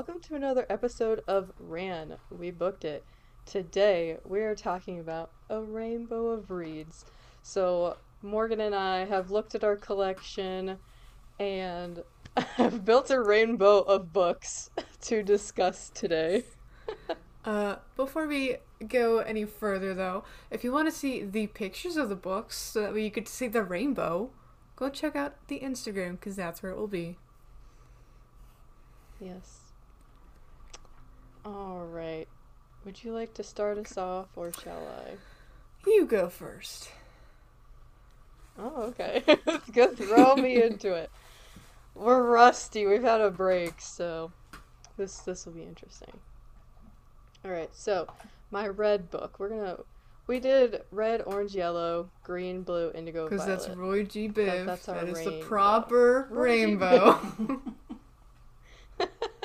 Welcome to another episode of Ran. We booked it. Today, we are talking about a rainbow of reads. So, Morgan and I have looked at our collection and have built a rainbow of books to discuss today. Uh, before we go any further, though, if you want to see the pictures of the books so that way you could see the rainbow, go check out the Instagram because that's where it will be. Yes. All right. Would you like to start us off, or shall I? You go first. Oh, okay. Go throw me into it. We're rusty. We've had a break, so this this will be interesting. All right. So, my red book. We're gonna. We did red, orange, yellow, green, blue, indigo, Because that's Roy G. Biv. that's our that is the proper rainbow.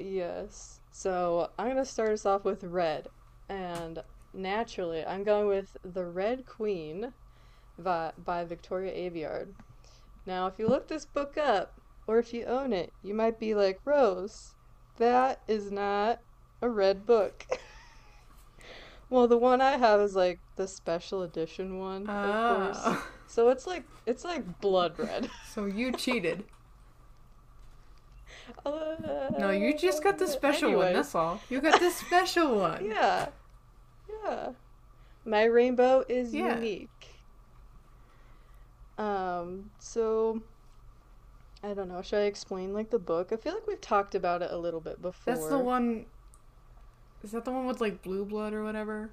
yes. So I'm gonna start us off with red, and naturally I'm going with the Red Queen, by, by Victoria Aveyard. Now, if you look this book up, or if you own it, you might be like, Rose, that is not a red book. well, the one I have is like the special edition one, of course. Ah. So it's like it's like blood red. so you cheated. No, no, you just got the special one. That's all. You got the special one. Yeah. Yeah. My rainbow is Yeah. unique. Um, so I don't know, should I explain like the book? I feel like we've talked about it a little bit before. That's the one. Is that the one with like blue blood or whatever?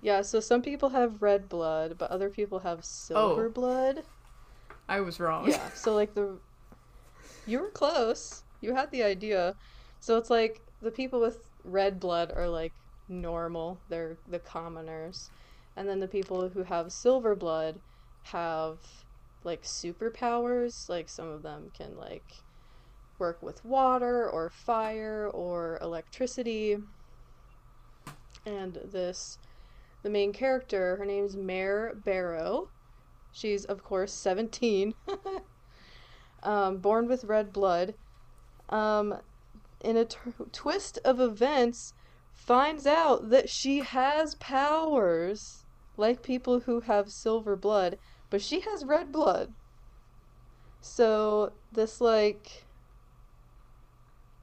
Yeah, so some people have red blood, but other people have silver Oh. blood. I was wrong. Yeah, so like the you were close. You had the idea. So it's like the people with red blood are like normal. They're the commoners. And then the people who have silver blood have like superpowers. Like some of them can like work with water or fire or electricity. And this the main character, her name's Mare Barrow. She's of course 17. um, born with red blood. Um, in a t- twist of events, finds out that she has powers like people who have silver blood, but she has red blood. So this like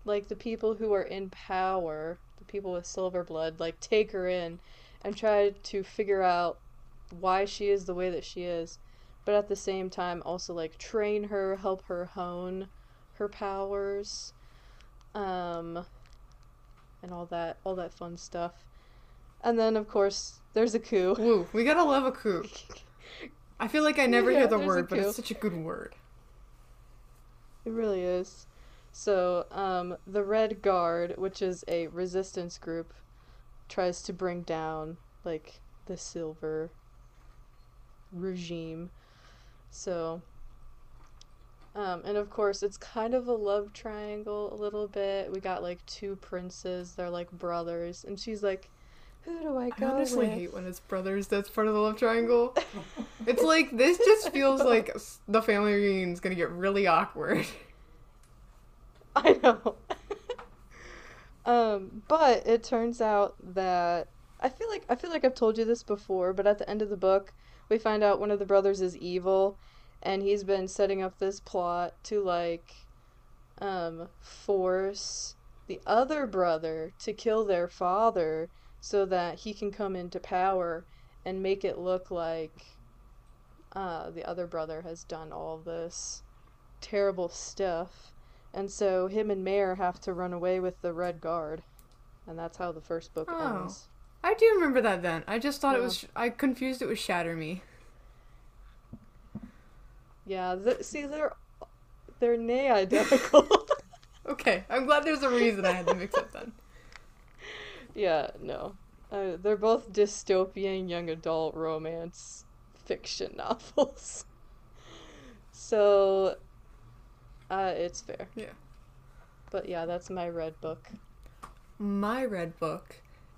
like the people who are in power, the people with silver blood, like take her in and try to figure out why she is the way that she is but at the same time also like train her, help her hone her powers, um, and all that all that fun stuff. And then of course there's a coup. Woo, we gotta love a coup. I feel like I never Yeah, hear the word, but it's such a good word. It really is. So um, the Red Guard, which is a resistance group, tries to bring down like the silver regime. So um, and of course, it's kind of a love triangle a little bit. We got like two princes, they're like brothers, and she's like, "Who do I go I honestly with?" hate when it's brothers that's part of the love triangle. it's like, this just feels like the family reunion is gonna get really awkward. I know. um, but it turns out that I feel like I feel like I've told you this before, but at the end of the book, we find out one of the brothers is evil, and he's been setting up this plot to like um force the other brother to kill their father so that he can come into power and make it look like uh, the other brother has done all this terrible stuff. And so him and Mare have to run away with the Red Guard. And that's how the first book Oh. ends. I do remember that then. I just thought it Yeah. was, I confused it with Shatter Me. Yeah, th- see, they're they're nay identical. Okay, I'm glad there's a reason I had to mix up then. yeah, no, uh, they're both dystopian young adult romance fiction novels. so, uh, it's fair. Yeah. But yeah, that's my red book. My red book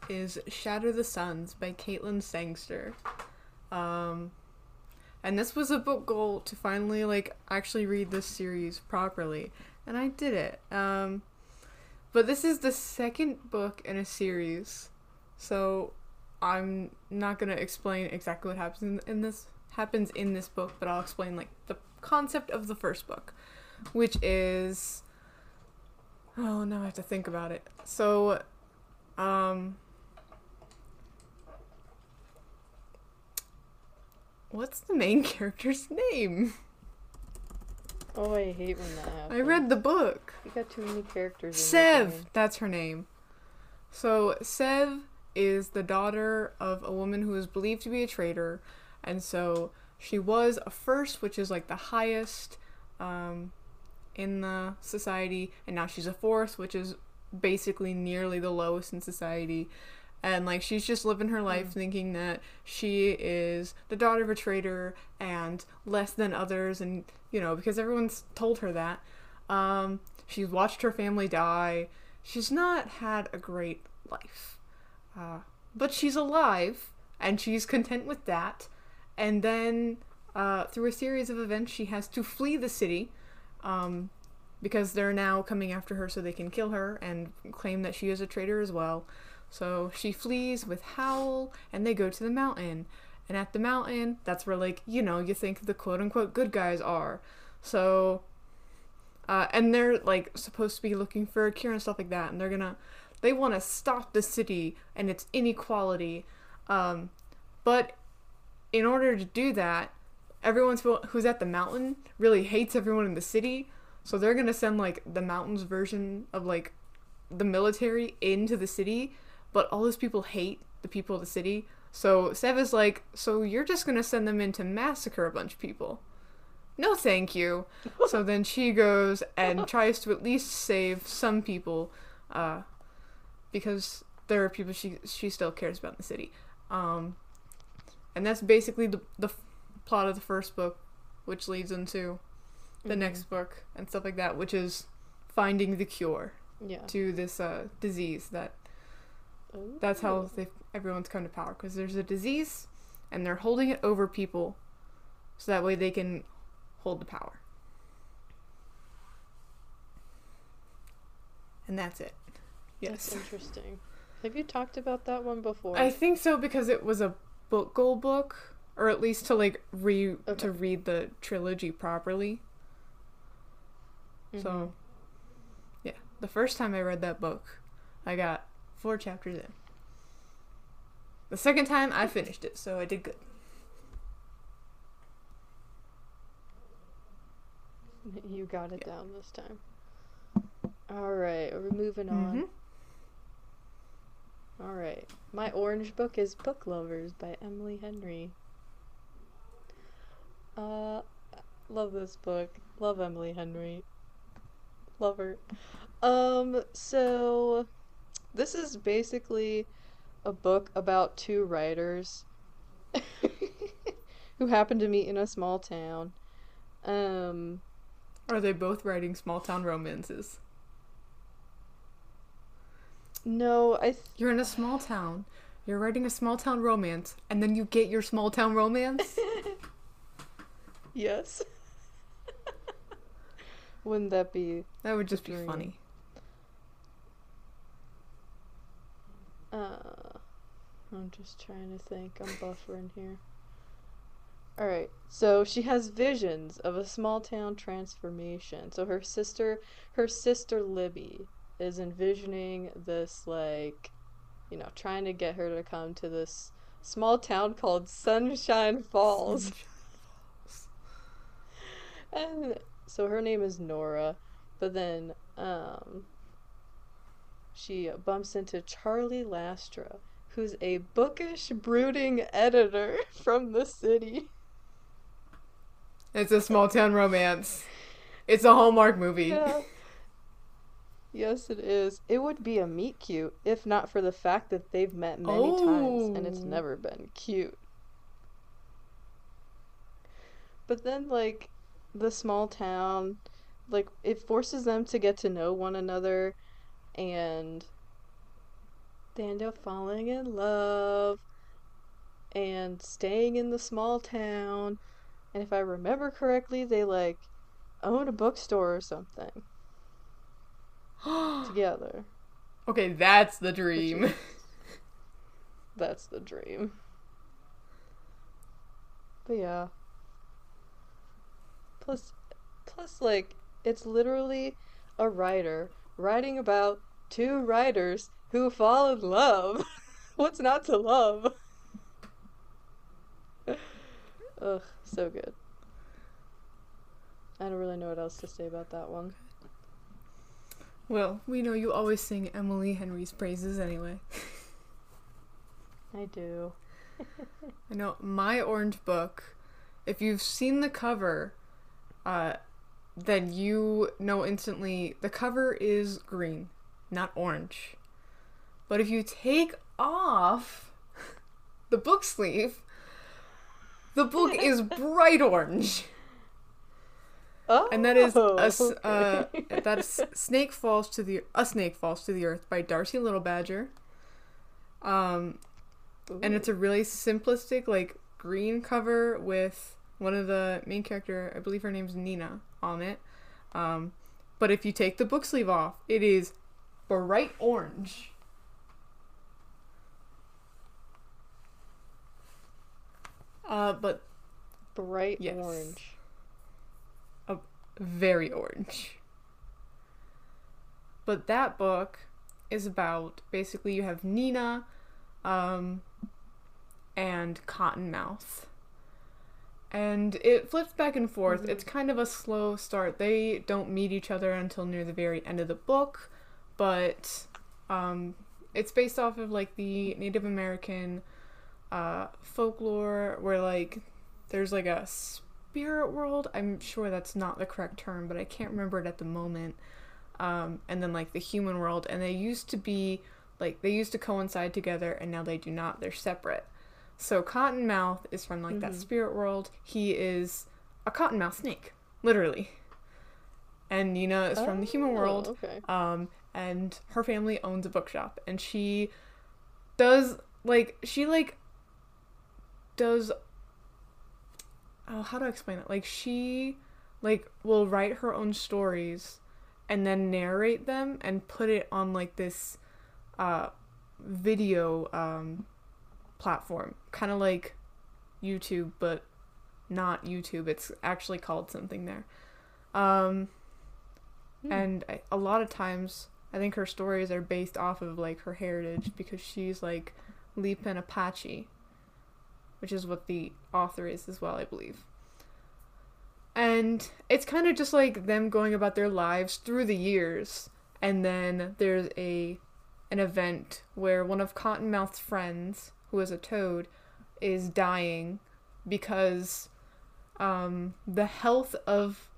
is Shatter the Suns by Caitlin Sangster. Um, And this was a book goal to finally like actually read this series properly, and I did it. Um, but this is the second book in a series, so I'm not gonna explain exactly what happens in, this happens in this book, but I'll explain like the concept of the first book, which is oh now I have to think about it. So, um, what's the main character's name? Oh, I hate when that happens. I read the book. You got too many characters. Sev, that's her name. So Sev is the daughter of a woman who is believed to be a traitor, and so she was a first, which is like the highest um, in the society, and now she's a fourth, which is basically nearly the lowest in society. And like she's just living her life Mm. thinking that she is the daughter of a traitor and less than others, and you know because everyone's told her that. Um, she's watched her family die. She's not had a great life. Uh, but she's alive, and she's content with that. And then, uh, through a series of events, she has to flee the city um, because they're now coming after her so they can kill her and claim that she is a traitor as well. So she flees with Howl, and they go to the mountain. And at the mountain, that's where, like, you know, you think the quote unquote good guys are. So uh, and they're like supposed to be looking for a cure and stuff like that and they're gonna they want to stop the city and its inequality um, but in order to do that everyone who's at the mountain really hates everyone in the city so they're gonna send like the mountain's version of like the military into the city but all those people hate the people of the city so sev is like so you're just gonna send them in to massacre a bunch of people no thank you so then she goes and tries to at least save some people uh, because there are people she she still cares about in the city um, and that's basically the, the f- plot of the first book which leads into the Mhm. next book and stuff like that which is finding the cure Yeah. to this uh, disease that that's how everyone's come to power because there's a disease and they're holding it over people so that way they can hold the power and that's it That's yes interesting. Have you talked about that one before? i think so because it was a book goal book or at least to like re Okay. to read the trilogy properly Mhm. so yeah the first time i read that book i got four chapters in the second time i finished it so i did good you got it down this time. All right, we're moving on. Mhm. All right, my orange book is Book Lovers by Emily Henry. Uh, love this book. Love Emily Henry. Love her. Um, so this is basically a book about two writers who happen to meet in a small town. Um, Are they both writing small town romances? no, I th- You're in a small town. You're writing a small town romance, and then you get your small town romance. yes. Wouldn't that be that would just be funny. Uh, I'm just trying to think. I'm buffering here. Alright, so she has visions of a small town transformation. So her sister, her sister Libby, is envisioning this, like, you know, trying to get her to come to this small town called Sunshine Falls. And so her name is Nora, but then um she bumps into Charlie Lastra, who's a bookish, brooding editor from the city. It's a small town romance. It's a Hallmark movie. Yeah. Yes, it is. It would be a meet cute if not for the fact that they've met many times and it's Oh. never been cute. But then, like, the small town, like, it forces them to get to know one another and they end up falling in love and staying in the small town. And if I remember correctly, they like own a bookstore or something together. okay, that's the dream. is- That's the dream. But yeah. Plus, plus, like, it's literally a writer writing about two writers who fall in love. What's not to love? Ugh, so good. I don't really know what else to say about that one. well, we know you always sing Emily Henry's praises anyway. I do. I know my orange book. If you've seen the cover, uh, then you know instantly the cover is green, not orange. But if you take off the book sleeve, the book is bright orange, Oh, and that is a s- uh, that is Snake Falls to the a Snake Falls to the Earth by Darcie Little Badger. Um, and it's a really simplistic like green cover with one of the main character i believe her name's nina on it um, but if you take the book sleeve off it is bright orange uh, but bright yes. orange. very orange but that book is about basically you have nina um, and Cottonmouth. And it flips back and forth. Mhm. It's kind of a slow start. They don't meet each other until near the very end of the book, but um, it's based off of like the Native American uh, folklore where like there's like a spirit world. I'm sure that's not the correct term, but I can't remember it at the moment. Um, and then like the human world, and they used to be like they used to coincide together and now they do not they're separate so cottonmouth is from like that Mhm. spirit world he is a cottonmouth snake literally and nina is from the human Oh, world Okay. um and her family owns a bookshop and she does like she like does oh how do i explain it? Like she like will write her own stories and then narrate them and put it on like this uh video um platform. Kind of like youtube but not youtube. It's actually called something there. Um Hmm. and I, a lot of times i think her stories are based off of like her heritage because she's like Lipan Apache which is what the author is as well i believe. And it's kind of just like them going about their lives through the years and then there's a an event where one of cottonmouth's friends who is a toad is dying because um, the health of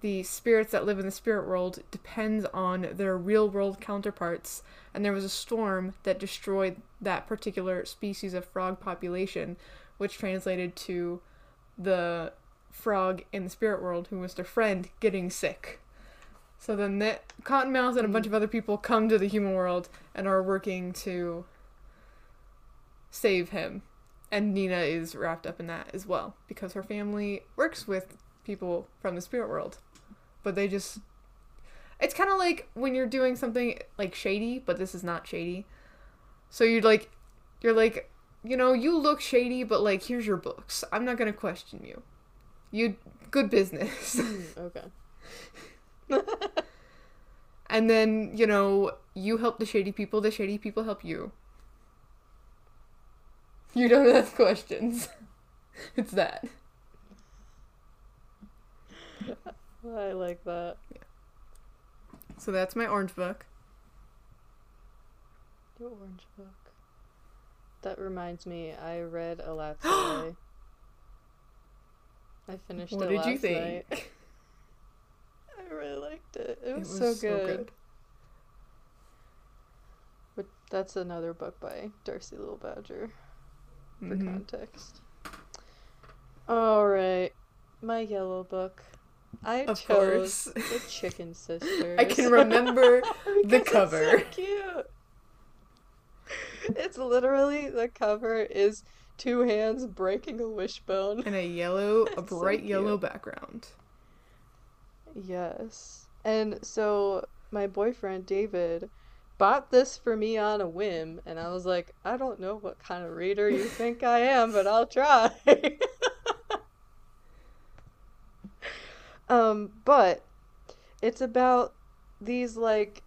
the spirits that live in the spirit world depends on their real world counterparts and there was a storm that destroyed that particular species of frog population which translated to the frog in the spirit world who was their friend getting sick. So then that cottonmouth and a bunch of other people come to the human world and are working to save him. And nina is wrapped up in that as well because her family works with people from the spirit world but they just it's kind of like when you're doing something like shady but this is not shady. So you're like you're like you know you look shady but like here's your books. I'm not gonna question you. You good business. Hmm, okay. and then you know you help the shady people the shady people help you. You don't ask questions. It's that I like that. so that's my orange book Your orange book. That reminds me, I read a Let's Play. I finished what it did you think night. I really liked it. It was, so, good. But that's another book by Darcie Little Badger for Mhm. context. All right, my yellow book. I Of chose course. the Chicken Sisters. I can remember the Because it's cover. so cute. It's literally the cover is two hands breaking a wishbone. And a yellow, a So bright yellow background. Yes. And so my boyfriend David bought this for me on a whim, and I was like, I don't know what kind of reader you think I am, but I'll try. Um, but it's about these like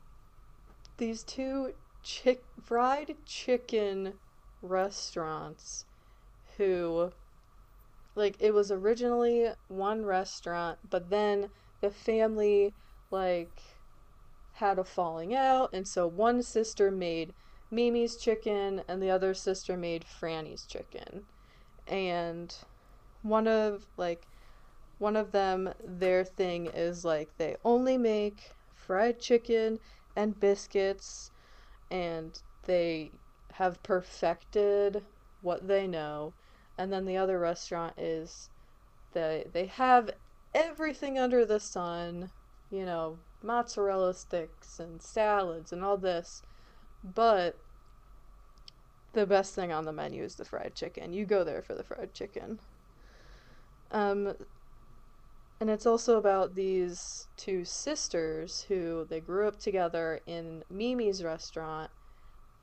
these two chick fried chicken restaurants who like it was originally one restaurant, but then the family like had a falling out, and so one sister made Mimi's chicken and the other sister made Franny's chicken. And one of like one of them their thing is like they only make fried chicken and biscuits and they have perfected what they know. And then the other restaurant is they they have everything under the sun, you know, mozzarella sticks and salads and all this. But the best thing on the menu is the fried chicken. You go there for the fried chicken. Um and it's also about these two sisters who they grew up together in Mimi's restaurant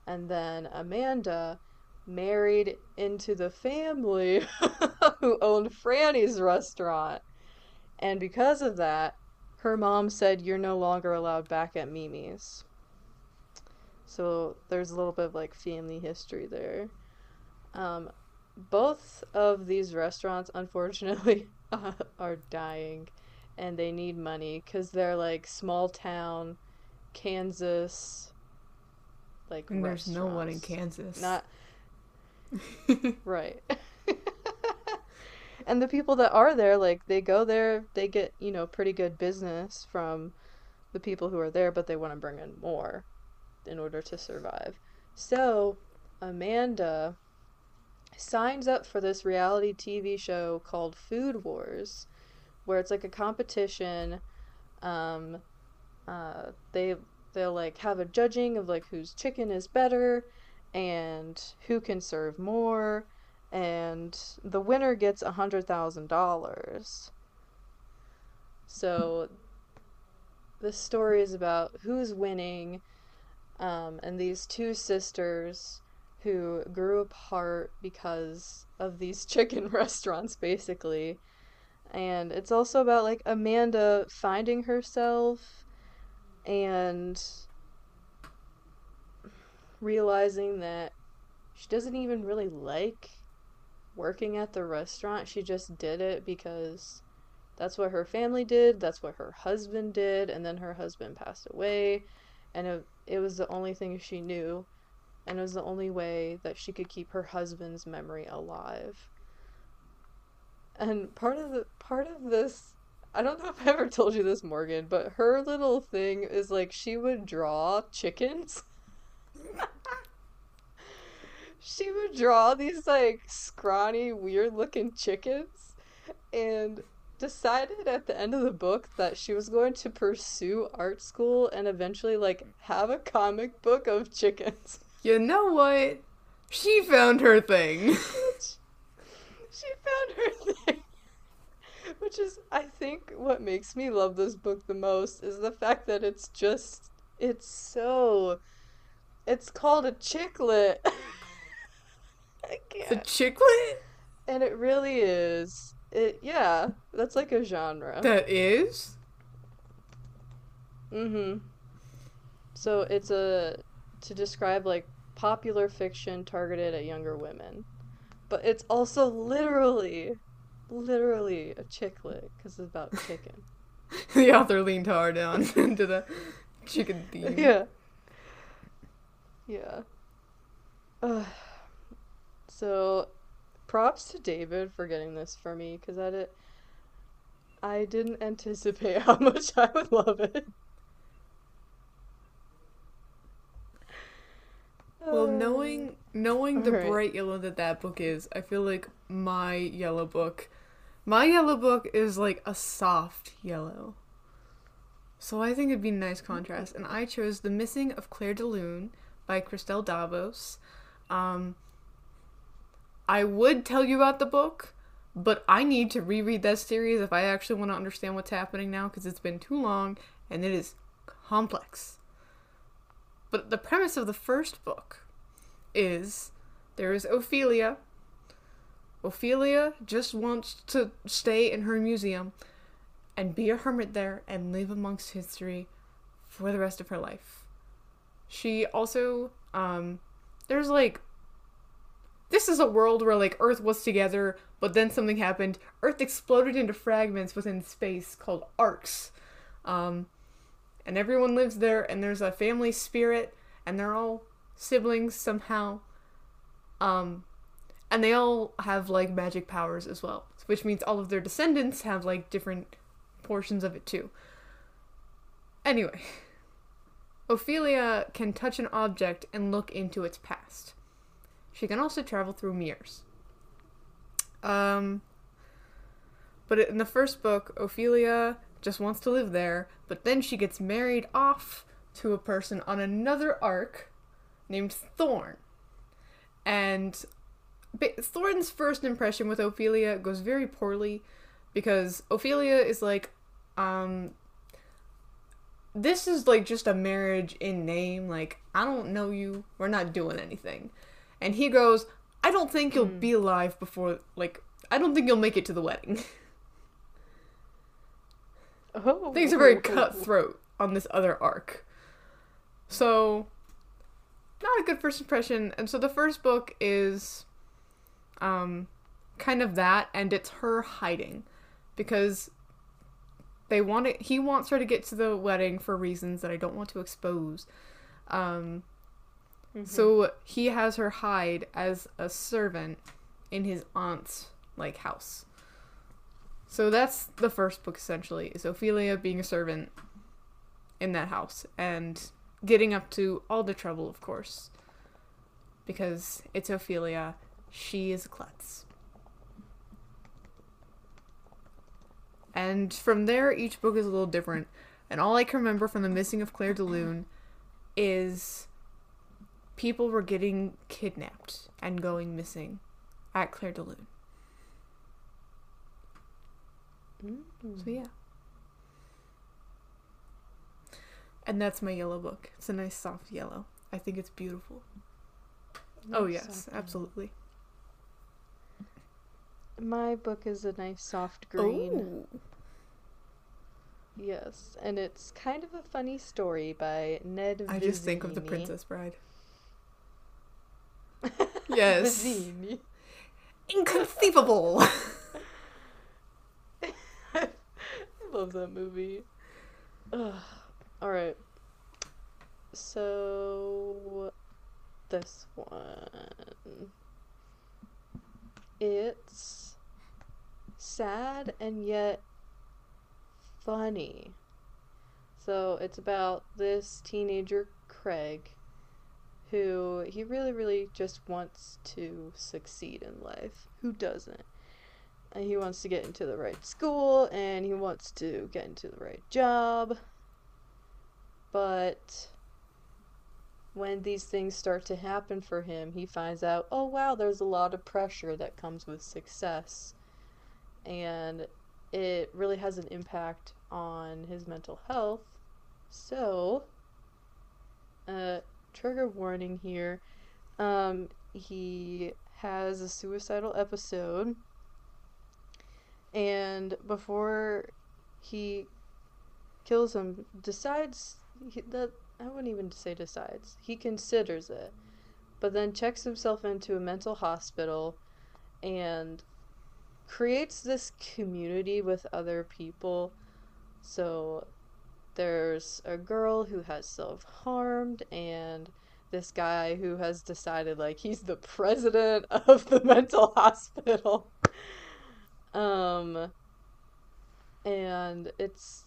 and then Amanda married into the family who owned Franny's restaurant. And because of that, her mom said, You're no longer allowed back at Mimi's. So there's a little bit of like family history there. Um, both of these restaurants, unfortunately, uh, are dying and they need money because they're like small town Kansas. Like And there's no one in. Kansas. Not right. and the people that are there, like they go there, they get, you know, pretty good business from the people who are there, but they want to bring in more in order to survive. So, Amanda signs up for this reality TV show called Food Wars, where it's like a competition. Um, uh, they they'll like have a judging of like whose chicken is better and who can serve more and the winner gets a hundred thousand dollars so this story is about who's winning um, and these two sisters who grew apart because of these chicken restaurants basically. And it's also about like amanda finding herself and realizing that she doesn't even really like working at the restaurant. She just did it because that's what her family did, that's what her husband did, and then her husband passed away, and it, it was the only thing she knew, and it was the only way that she could keep her husband's memory alive. And part of the part of this I don't know if I ever told you this, Morgan, but her little thing is like she would draw chickens. she would draw these like scrawny, weird looking chickens and decided at the end of the book that she was going to pursue art school and eventually like have a comic book of chickens. You know what? She found her thing. she found her thing. Which is, I think, what makes me love this book the most is the fact that it's just, it's so, it's called a chick lit. I The can't. chick lit? And it really is. It, yeah, that's like a genre. That is? Mm-hmm. So it's a to describe like popular fiction targeted at younger women, but it's also literally, literally a chick lit because it's about chicken. the author leaned hard on into the chicken theme. yeah. Yeah. Ugh. so, props to David for getting this for me because I did. I didn't anticipate how much I would love it. Well, Uh, knowing knowing the Alright. bright yellow that that book is, I feel like my yellow book, my yellow book is like a soft yellow. So I think it'd be a nice contrast, and I chose "The Missing of Claire de Lune" by Christelle Dabos. Um, I would tell you about the book, but I need to reread that series if I actually want to understand what's happening now because it's been too long and it is complex. But the premise of the first book is there is Ophelia. Ophelia just wants to stay in her museum and be a hermit there and live amongst history for the rest of her life. She also, um, there's like, this is a world where like Earth was together, but then something happened. Earth exploded into fragments within space called arcs. Um, and everyone lives there, and there's a family spirit, and they're all siblings somehow. Um, and they all have like magic powers as well, which means all of their descendants have like different portions of it too. Anyway, Ophelia can touch an object and look into its past. She can also travel through mirrors. Um, but in the first book, Ophelia just wants to live there, but then she gets married off to a person on another arc named Thorn. And Thorn's first impression with Ophelia goes very poorly because Ophelia is like, um, this is like just a marriage in name. Like, I don't know you. We're not doing anything. And he goes, I don't think you'll mm. be alive before, like, I don't think you'll make it to the wedding. Oh. Things are very cutthroat on this other arc. So, not a good first impression. And so the first book is um kind of that and it's her hiding because they want it he wants her to get to the wedding for reasons that I don't want to expose. Um mm-hmm. so he has her hide as a servant in his aunt's like house. So that's the first book essentially is Ophelia being a servant in that house and getting up to all the trouble, of course. Because it's Ophelia. She is a klutz. And from there, each book is a little different. And all I can remember from The Missing of Claire de Lune is people were getting kidnapped and going missing at Claire de Lune. Mm. So, yeah. And that's my yellow book. It's a nice soft yellow. I think it's beautiful. Nice oh yes, absolutely. My book is a nice soft green. Oh. Yes, and it's kind of a funny story by Ned. I just think of the Princess Bride. yes. Inconceivable. I love that movie. Ugh. All right. So this one it's sad and yet funny. So it's about this teenager Craig who he really really just wants to succeed in life. Who doesn't? And he wants to get into the right school and he wants to get into the right job but when these things start to happen for him, he finds out, oh wow, there's a lot of pressure that comes with success. And it really has an impact on his mental health. So, uh, trigger warning here. Um, he has a suicidal episode. And before he kills him, decides he, that I wouldn't even say decides. He considers it, but then checks himself into a mental hospital and creates this community with other people. So there's a girl who has self harmed, and this guy who has decided like he's the president of the mental hospital. Um, and it's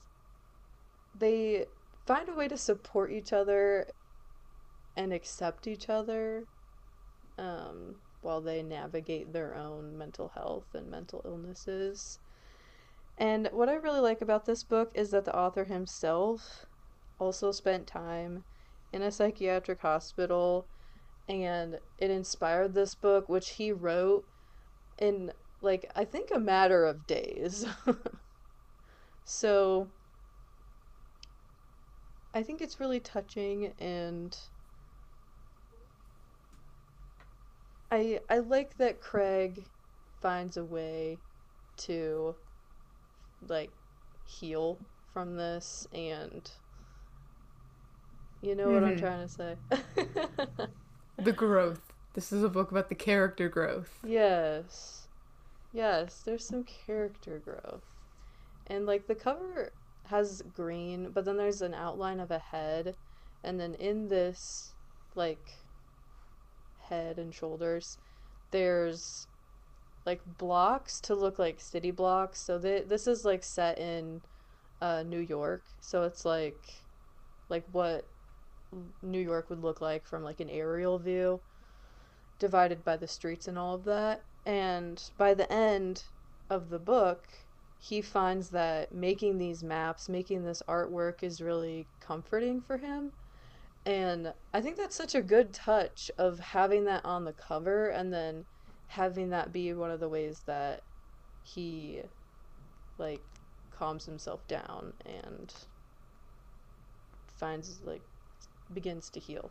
they find a way to support each other and accept each other um, while they navigate their own mental health and mental illnesses. And what I really like about this book is that the author himself also spent time in a psychiatric hospital and it inspired this book, which he wrote in like I think a matter of days. so I think it's really touching and I I like that Craig finds a way to like heal from this and you know what I'm Mhm. trying to say. The growth. This is a book about the character growth. yes. Yes, there's some character growth. And like the cover has green, but then there's an outline of a head and then in this like head and shoulders there's like blocks to look like city blocks. So they, this is like set in uh, New York. So it's like like what New York would look like from like an aerial view, divided by the streets and all of that. And by the end of the book, he finds that making these maps, making this artwork is really comforting for him. And I think that's such a good touch of having that on the cover and then having that be one of the ways that he like calms himself down and finds like begins to heal.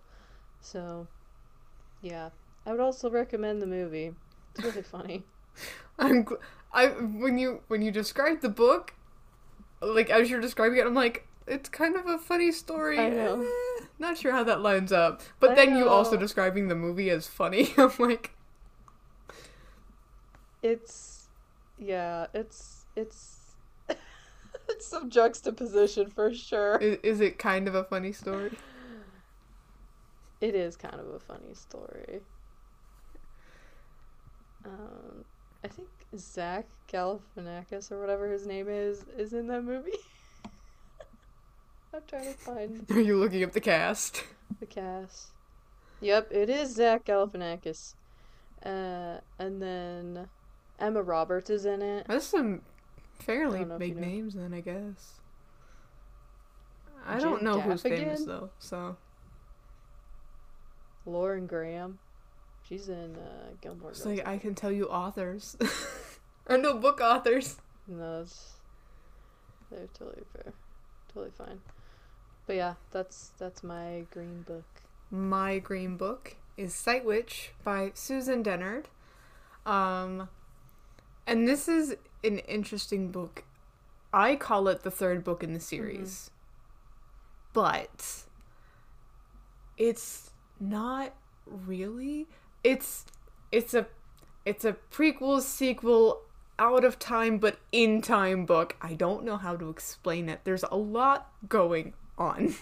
So, yeah. I would also recommend the movie. It's really funny. I'm gl- I when you when you describe the book, like as you're describing it, I'm like, it's kind of a funny story. I know. Eh, not sure how that lines up. But I then you also describing the movie as funny. I'm like, It's yeah, it's it's it's some juxtaposition for sure. is, is it kind of a funny story? It is kind of a funny story. Um, I think Zach Galifianakis or whatever his name is is in that movie. I'm trying to find Are you looking up the cast? the cast. Yep, it is Zach Galifianakis. Uh, and then Emma Roberts is in it. That's some fairly don't if you big know. names then, I guess. I don't Jim know who's famous though, so Lauren Graham. She's in uh, Gilmore it's like I can tell you authors. or no book authors. No, it's they're totally fair, totally fine. But yeah, that's that's my green book. My green book is Sight Witch by Susan Dennard. Um, and this is an interesting book. I call it the third book in the series. But it's not really. It's it's a it's a prequel sequel out of time but in time book. I don't know how to explain it. There's a lot going on.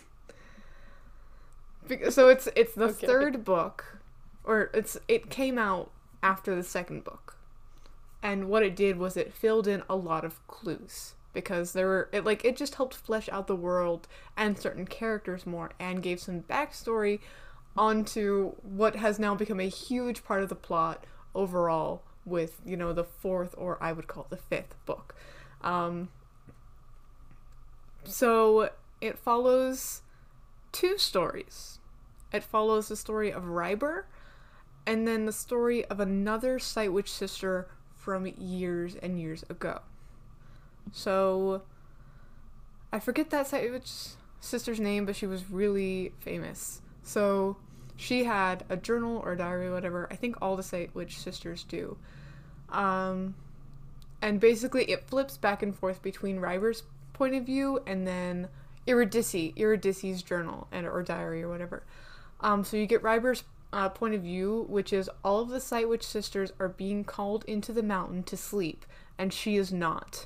So it's it's the Okay. third book or it's it came out after the second book. And what it did was it filled in a lot of clues because there were it like it just helped flesh out the world and certain characters more and gave some backstory onto what has now become a huge part of the plot overall with you know the fourth or I would call it the fifth book. Um, so it follows two stories. It follows the story of Ryber and then the story of another Sight Witch sister from years and years ago. So I forget that Sight Witch sister's name, but she was really famous. So she had a journal or a diary or whatever. I think all the Sight Witch sisters do. Um, and basically it flips back and forth between Ryber's point of view and then Eurydice, Eurydice's journal and or diary or whatever. Um, so you get Ryber's uh, point of view, which is all of the Sight Witch sisters are being called into the mountain to sleep, and she is not.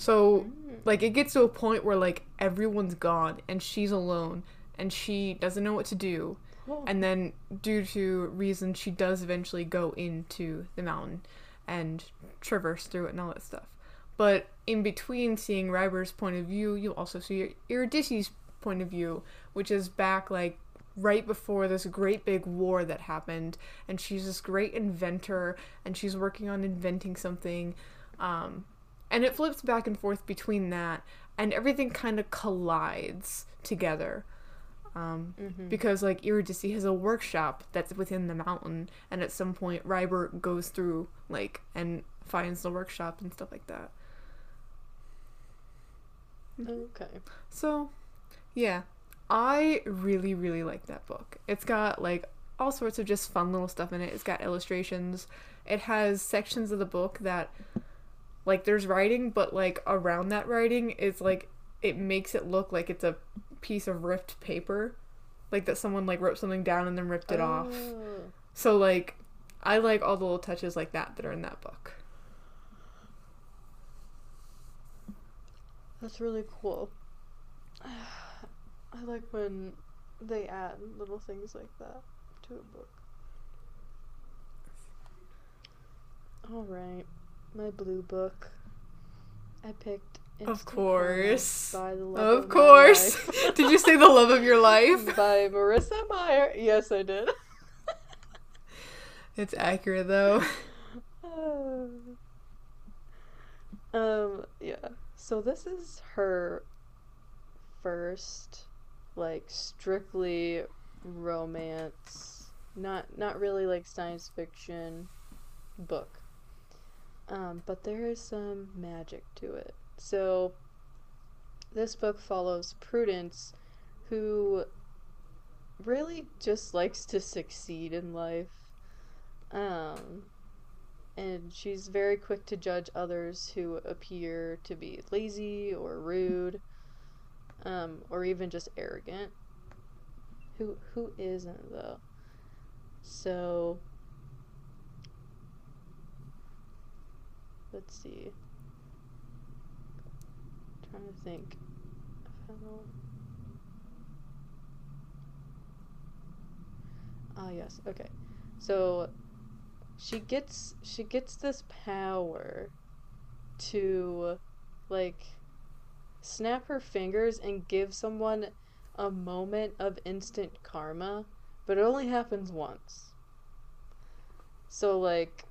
So, like, it gets to a point where, like, everyone's gone, and she's alone, and she doesn't know what to do. Oh. And then, due to reasons, she does eventually go into the mountain and traverse through it and all that stuff. But in between seeing Ryber's point of view, you also see Eurydice's point of view, which is back like right before this great big war that happened, and she's this great inventor, and she's working on inventing something, um, and it flips back and forth between that, and everything kind of collides together. Um, Mm-hmm. because like Eurydice has a workshop that's within the mountain, and at some point Ryber goes through like and finds the workshop and stuff like that. Okay. So, yeah, I really really like that book. It's got like all sorts of just fun little stuff in it. It's got illustrations. It has sections of the book that like there's writing, but like around that writing is like it makes it look like it's a piece of ripped paper. Like that someone like wrote something down and then ripped it off. Oh. So like I like all the little touches like that that are in that book. That's really cool. I like when they add little things like that to a book. All right, my blue book. I picked. Of course. By the love Of course. did you say the love of your life? by Marissa Meyer. Yes, I did. It's accurate though. um, yeah. So this is her first, like, strictly romance, not not really like science fiction book. Um, but there is some magic to it. So this book follows Prudence, who really just likes to succeed in life. Um, and she's very quick to judge others who appear to be lazy or rude, um, or even just arrogant. Who who isn't though? So let's see. I'm trying to think. Ah yes, okay. So she gets she gets this power to like snap her fingers and give someone a moment of instant karma, but it only happens once. So like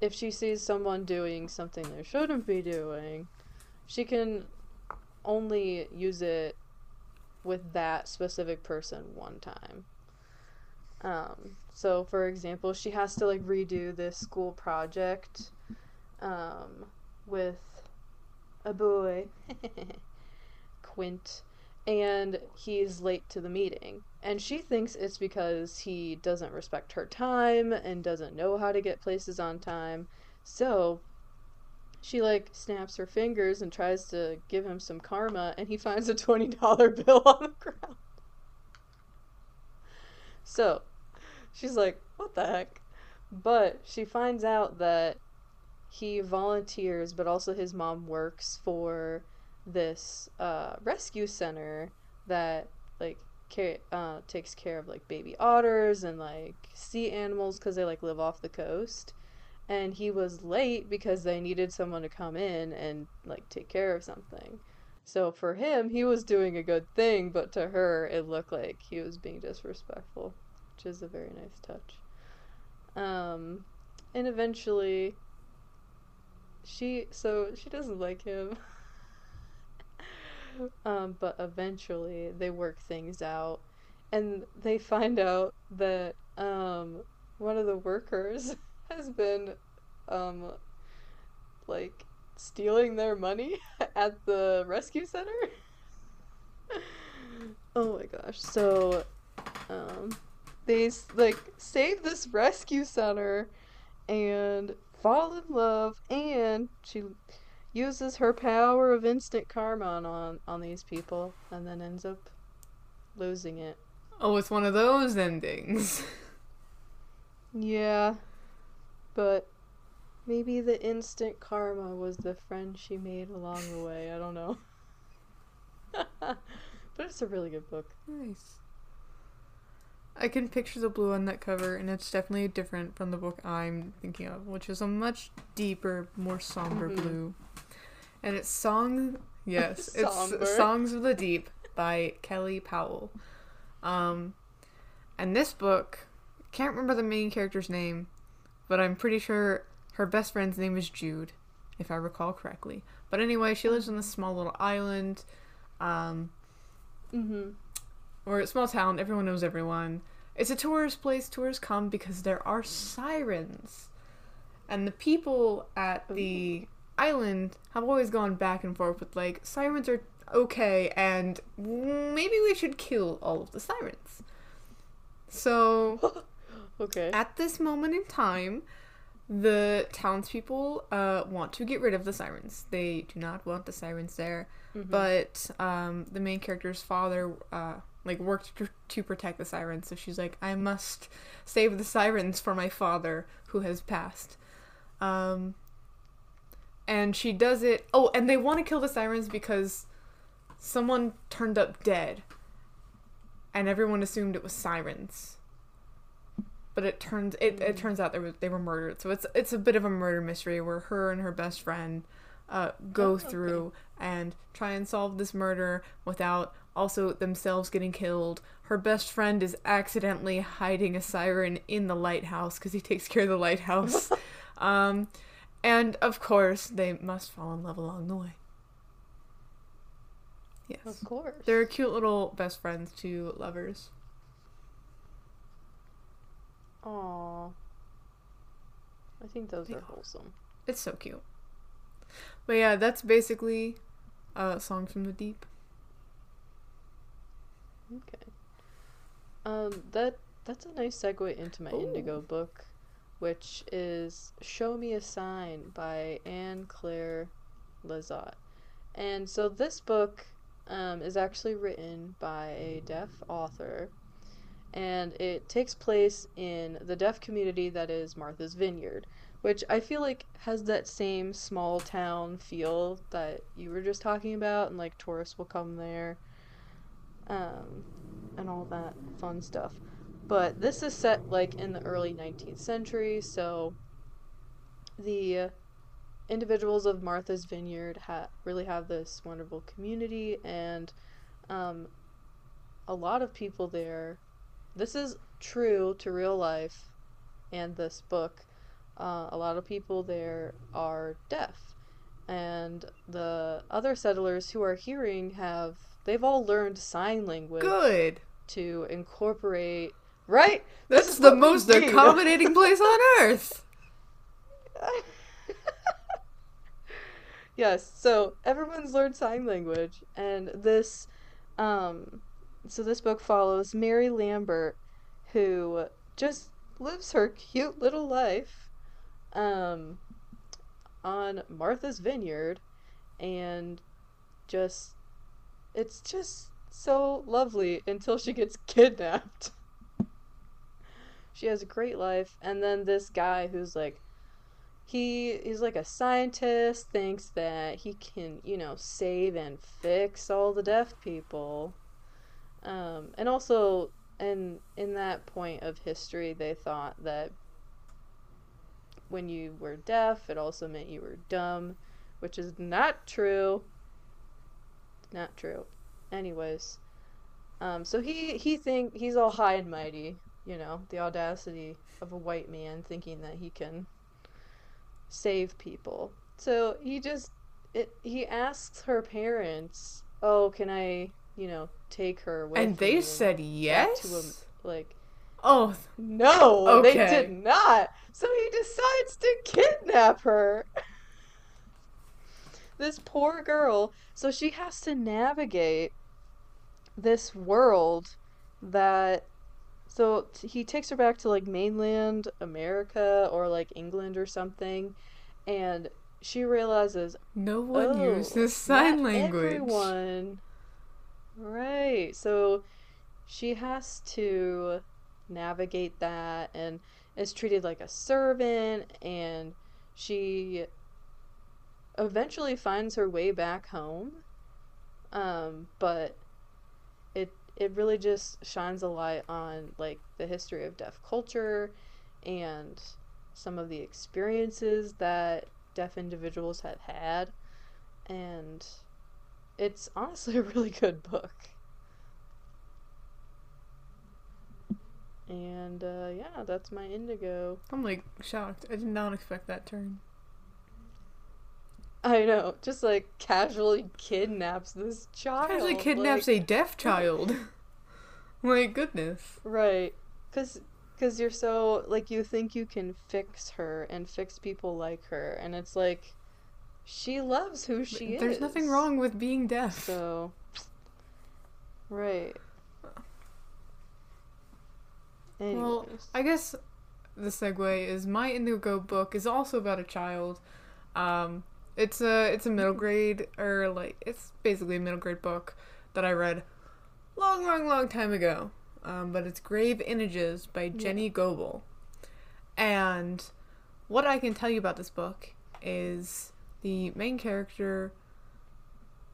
if she sees someone doing something they shouldn't be doing, she can only use it with that specific person one time. Um, so, for example, she has to like redo this school project um, with a boy, Quint, and he's late to the meeting. And she thinks it's because he doesn't respect her time and doesn't know how to get places on time. So, she like snaps her fingers and tries to give him some karma, and he finds a $20 bill on the ground. So, she's like, what the heck? But she finds out that he volunteers, but also his mom works for this uh, rescue center that, like, ca- uh, takes care of, like, baby otters and, like, sea animals because they, like, live off the coast. And he was late because they needed someone to come in and, like, take care of something. So for him, he was doing a good thing, but to her, it looked like he was being disrespectful, which is a very nice touch. Um, and eventually, she so she doesn't like him. um, but eventually they work things out, and they find out that um one of the workers has been um like stealing their money at the rescue center. oh my gosh. So um they like save this rescue center and fall in love and she uses her power of instant karma on on, these people and then ends up losing it. Oh, it's one of those endings. Yeah. But maybe the instant karma was the friend she made along the way. I don't know. but it's a really good book. Nice. I can picture the blue on that cover, and it's definitely different from the book I'm thinking of, which is a much deeper, more somber Mhm. blue. And it's song, yes, it's Songs of the Deep by Kelly Powell. Um, and this book, can't remember the main character's name, but I'm pretty sure her best friend's name is Jude, if I recall correctly. But anyway, she lives on this small little island. Um, Mm-hmm. or a small town. Everyone knows everyone. It's a tourist place. Tourists come because there are sirens, and the people at the island have always gone back and forth with like sirens are okay, and maybe we should kill all of the sirens. So Okay. at this moment in time, the townspeople uh, want to get rid of the sirens. They do not want the sirens there, Mhm. but um, the main character's father uh, like worked to, to protect the sirens. So she's like, I must save the sirens for my father who has passed. Um, and she does it. Oh, and they want to kill the sirens because someone turned up dead, and everyone assumed it was sirens but it turns it, it turns out they were they were murdered. So it's it's a bit of a murder mystery where her and her best friend uh, go Oh, okay. through and try and solve this murder without also themselves getting killed. Her best friend is accidentally hiding a siren in the lighthouse because he takes care of the lighthouse. um, and of course, they must fall in love along the way. Yes. Of course. They're cute little best friends, to lovers. Aw. I think those They are wholesome. It's so cute. But yeah, that's basically uh, Song from the Deep. Okay. Um, that that's a nice segue into my Ooh. Indigo book, which is "Show Me a Sign" by Ann Clare LeZotte. And so this book um, is actually written by a deaf author, and it takes place in the deaf community that is Martha's Vineyard, which I feel like has that same small town feel that you were just talking about, and like tourists will come there um, and all that fun stuff. But this is set like in the early 19th century, so the individuals of Martha's Vineyard ha- really have this wonderful community, and um, a lot of people there. This is true to real life and this book. Uh, a lot of people there are deaf, and the other settlers who are hearing have they've all learned sign language Good. to incorporate right? That's is the most accommodating place on earth. yes so everyone's learned sign language and this um so this book follows mary lambert who just lives her cute little life um on martha's vineyard and just it's just so lovely until she gets kidnapped she has a great life. And then this guy who's like he he's like a scientist thinks that he can you know save and fix all the deaf people. Um, and also and in that point of history they thought that when you were deaf it also meant you were dumb which is not true. Not true. Anyways. Um, so he he think he's all high and mighty you know the audacity of a white man thinking that he can save people. So he just it, he asks her parents, "Oh, can I, you know, take her with and they said yes. to him?" Like, Oh, no, they did not. So he decides to kidnap her. this poor girl. So she has to navigate this world that. So t- he takes her back to like mainland America or like England or something, and she realizes no one oh, uses sign language. Everyone. Right. So she has to navigate that and is treated like a servant and she eventually finds her way back home. Um, but it really just shines a light on like the history of deaf culture and some of the experiences that deaf individuals have had and it's honestly a really good book. And uh, yeah, that's my indigo. I'm like shocked. I did not expect that turn. I know, just like casually kidnaps this child. Actually kidnaps like, a deaf child. My goodness. Right. Cuz cuz you're so like you think you can fix her and fix people like her and it's like she loves who she is. There's nothing wrong with being deaf. So Right. Well, I guess the segue is my Indigo book is also about a child. Um, it's a it's a middle grade or like it's basically a middle grade book that I read long, long, long time ago. Um, but it's Grave Images by Jenny Goebel. And what I can tell you about this book is the main character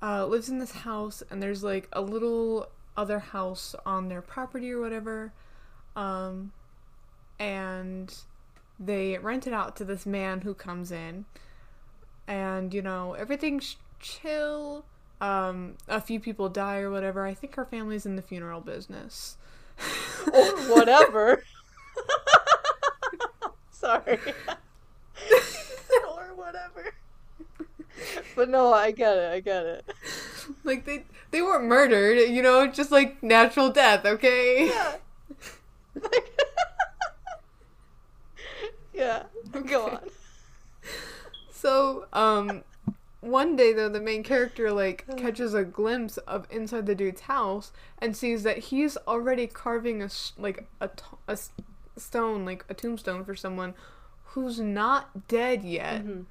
uh, lives in this house, and there's like a little other house on their property or whatever. Um, and they rent it out to this man who comes in, and you know everything's chill. Um, a few people die or whatever. I think her family's in the funeral business. or whatever. Sorry. or whatever. But no, I get it. I get it. like they they weren't murdered, you know, just like natural death. Okay. Yeah. Like- yeah. Go on. So, um, one day though, the main character like catches a glimpse of inside the dude's house and sees that he's already carving a like a, t- a stone, like a tombstone for someone who's not dead yet, Mhm.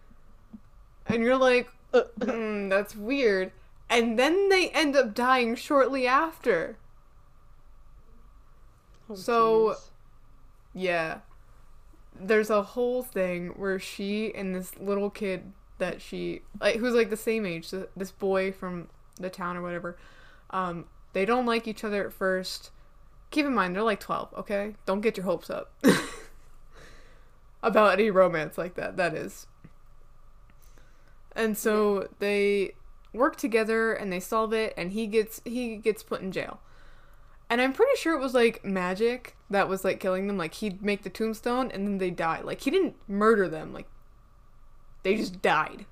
and you're like, hmm, that's weird. And then they end up dying shortly after. oh, So- jeez. Yeah. There's a whole thing where she and this little kid that she like who's like the same age, this boy from the town or whatever. Um they don't like each other at first. Keep in mind they're like 12, okay? Don't get your hopes up. About any romance like that, that is. And so they work together and they solve it and he gets he gets put in jail. And I'm pretty sure it was like magic that was like killing them. Like he'd make the tombstone and then they die. Like he didn't murder them. Like they just died.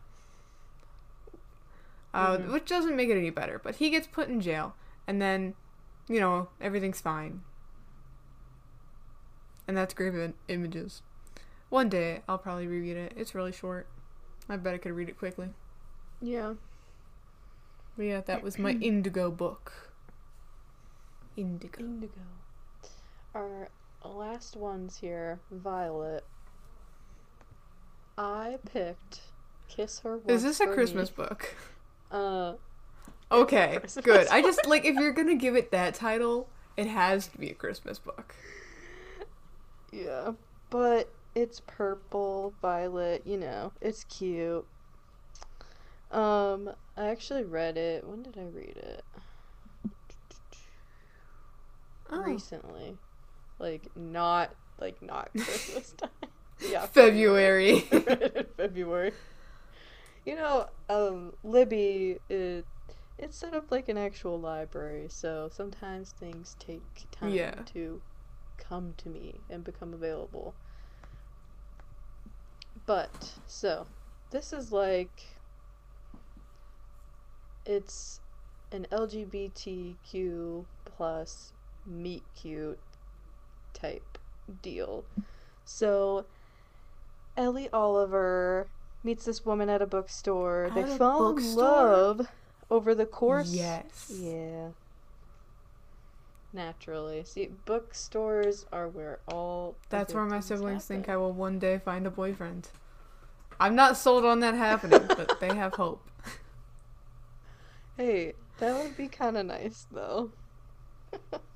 Uh, Mhm. Which doesn't make it any better. But he gets put in jail. And then, you know, everything's fine. And that's Grave Im- Images. One day I'll probably reread it. It's really short. I bet I could read it quickly. Yeah. But yeah, that was my Indigo book. Indigo. Indigo. Our last ones here, Violet. I picked Kiss Her Once Is this a Christmas Me. book? Uh, Okay, Christmas good. I just like if you're gonna give it that title, it has to be a Christmas book. yeah. But it's purple, violet, you know, it's cute. Um, I actually read it. When did I read it? Oh. Recently. Like not like not Christmas time. yeah. February. February. You know, um, Libby, it, it's set up like an actual library, so sometimes things take time Yeah. to come to me and become available. But, so, this is like. It's an LGBTQ plus meet cute type deal. So, Ellie Oliver meets this woman at a bookstore. They a fall in love over the course. Yes. Yeah. Naturally. See, bookstores are where all. That's where my siblings think I will one day find a boyfriend. I'm not sold on that happening, but they have hope. Hey, that would be kind of nice, though.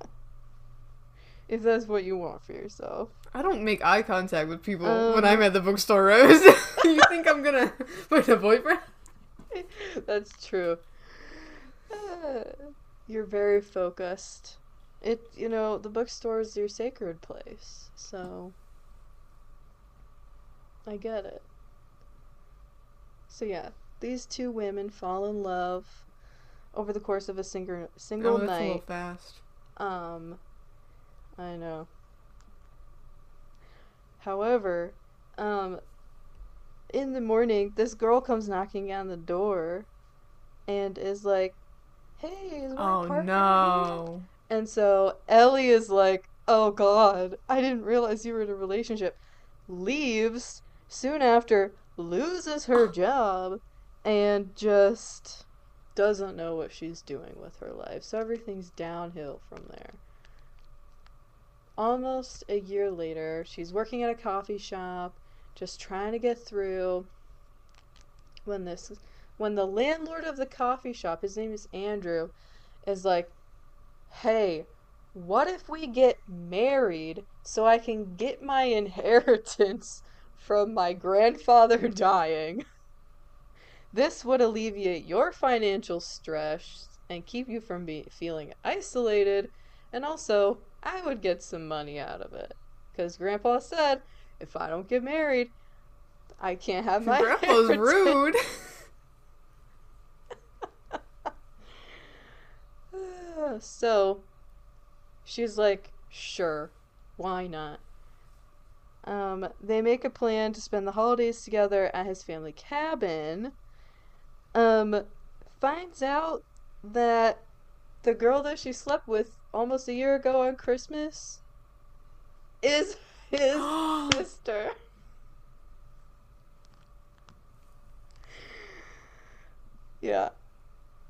if that's what you want for yourself. I don't make eye contact with people when Um. I'm at the bookstore, Rose. you think I'm gonna find a boyfriend? That's true. Uh, you're very focused. It, you know, the bookstore is your sacred place, so I get it. So yeah, these two women fall in love over the course of a single single oh, that's a little night. fast. Um, I know. However, um, in the morning, this girl comes knocking on the door, and is like, "Hey, is my Oh partner here?" no. And so Ellie is like, oh god, I didn't realize you were in a relationship. Leaves soon after, loses her job, and just doesn't know what she's doing with her life. So everything's downhill from there. Almost a year later, she's working at a coffee shop, just trying to get through. When this, when the landlord of the coffee shop, his name is Andrew, is like, "Hey, what if we get married so I can get my inheritance from my grandfather dying?" This would alleviate your financial stress and keep you from be- feeling isolated, and also, I would get some money out of it. Because Grandpa said, if I don't get married, I can't have my Grandpa's inheritance." rude. so, she's like, sure, why not? Um, they make a plan to spend the holidays together at his family cabin. Um, finds out that the girl that she slept with almost a year ago on Christmas is his sister. Yeah.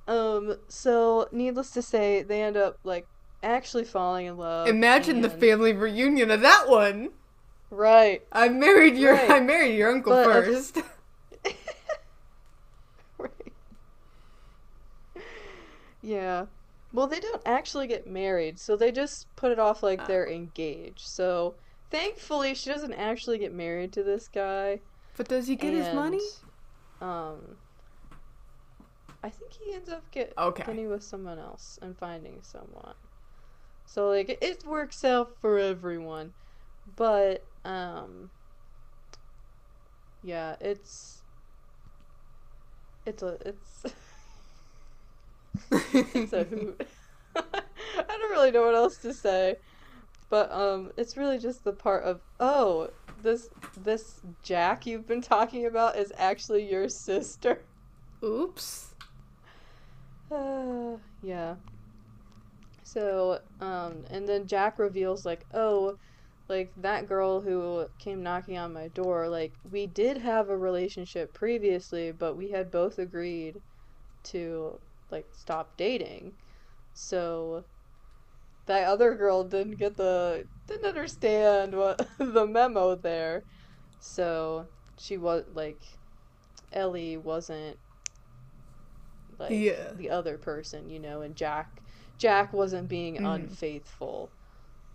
Um, so needless to say, they end up like actually falling in love. Imagine the family reunion of that one. Right. I married your Right. I married your uncle But, uh, first. right. Yeah. Well, they don't actually get married, so they just put it off like they're engaged. So, thankfully, she doesn't actually get married to this guy. But does he get his money? Um, I think he ends up get, Okay. getting with someone else and finding someone. So like it, it works out for everyone, but um, yeah, it's it's a it's a. I don't really know what else to say, but um, it's really just the part of oh this this Jack you've been talking about is actually your sister. Oops. Uh, yeah. So, um, and then Jack reveals, like, oh, like, that girl who came knocking on my door, like, we did have a relationship previously, but we had both agreed to, like, stop dating. So, that other girl didn't get the, didn't understand what, the memo there. So, she was, like, Ellie wasn't like Yeah. the other person, you know, and Jack Jack wasn't being Mhm. unfaithful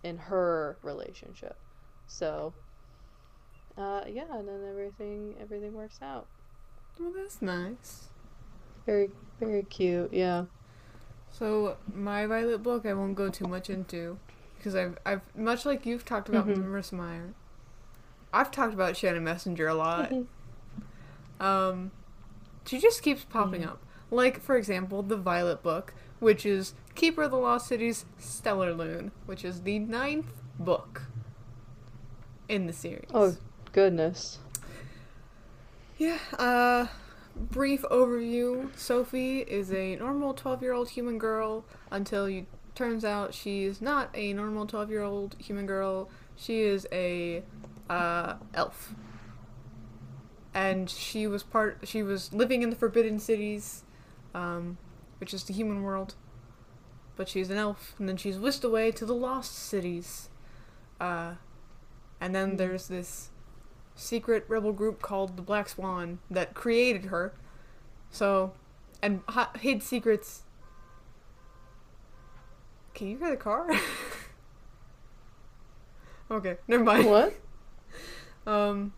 in her relationship. So uh yeah, and then everything everything works out. Well, that's nice. Very very cute, yeah. So my Violet book, I won't go too much into because I've I've much like you've talked about Mhm. Marissa Meyer. I've talked about Shannon Messenger a lot. Um, she just keeps popping Yeah. up. Like, for example, the Violet book, which is Keeper of the Lost Cities Stellarlune, which is the ninth book in the series. Oh goodness. Yeah, uh, brief overview Sophie is a normal 12 year old human girl until you turns out she's not a normal 12 year old human girl. She is a uh, elf. And she was part she was living in the Forbidden Cities, um, which is the human world. But she's an elf, and then she's whisked away to the Lost Cities. Uh, and then there's this secret rebel group called the Black Swan that created her. So, and hid secrets. Can you hear the car? okay, never mind. What? Um,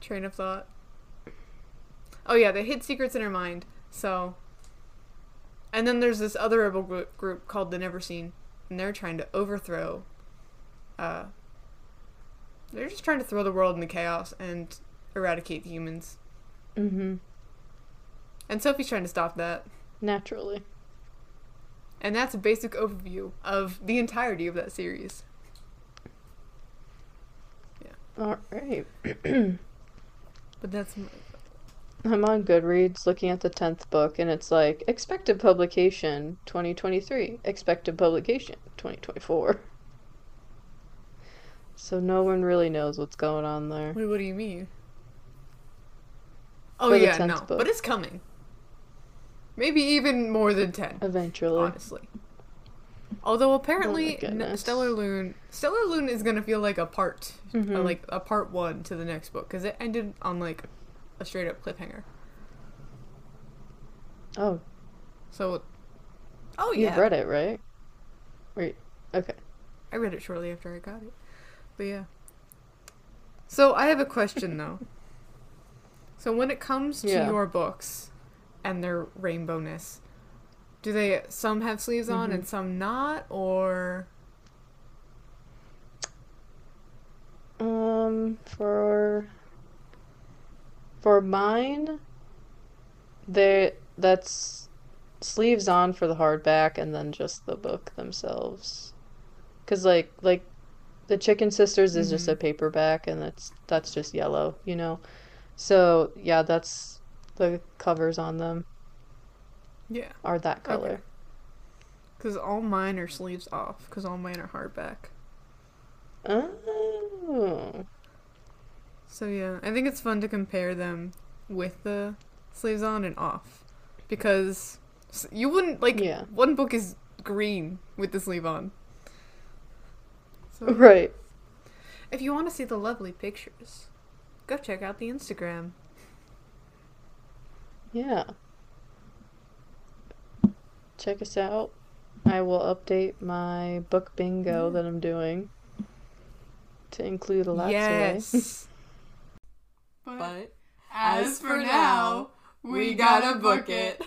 train of thought. Oh yeah, they hid secrets in her mind. So, and then there's this other rebel group called the Neverseen, and they're trying to overthrow. Uh, they're just trying to throw the world into chaos and eradicate humans. Mm-hmm. And Sophie's trying to stop that. Naturally. And that's a basic overview of the entirety of that series. Yeah. All right. But that's my, I'm on Goodreads looking at the 10th book, and it's like expected publication 2023, expected publication 2024. So no one really knows what's going on there. Wait, what do you mean? Oh For yeah, no, book. but it's coming. Maybe even more than ten, Eventually. honestly. Although apparently, goodness. Stellarlune, Stellar Loon is gonna feel like a part, uh, Mhm. like a part one to the next book because it ended on like a straight up cliffhanger. Oh, So, oh yeah. you read it, right? Wait, okay. I read it shortly after I got it. But yeah. So I have a question though. So when it comes to Yeah. your books and their rainbowness, do they some have sleeves on Mhm. and some not or Um, for for mine, they that's sleeves on for the hardback, and then just the book themselves. Cause like like the Chicken Sisters is just mm-hmm. a paperback, and that's that's just yellow, you know. So yeah, that's the covers on them yeah, are that color. cuz all mine are sleeves off cuz all mine are hardback. Oh, So yeah, I think it's fun to compare them with the sleeves on and off because you wouldn't like Yeah. one book is green with the sleeve on. So right. If you want to see the lovely pictures, go check out the Instagram. Yeah. Check us out. I will update my book bingo mm-hmm. that I'm doing to include Alatsue. Yes. But as for now, we gotta book it.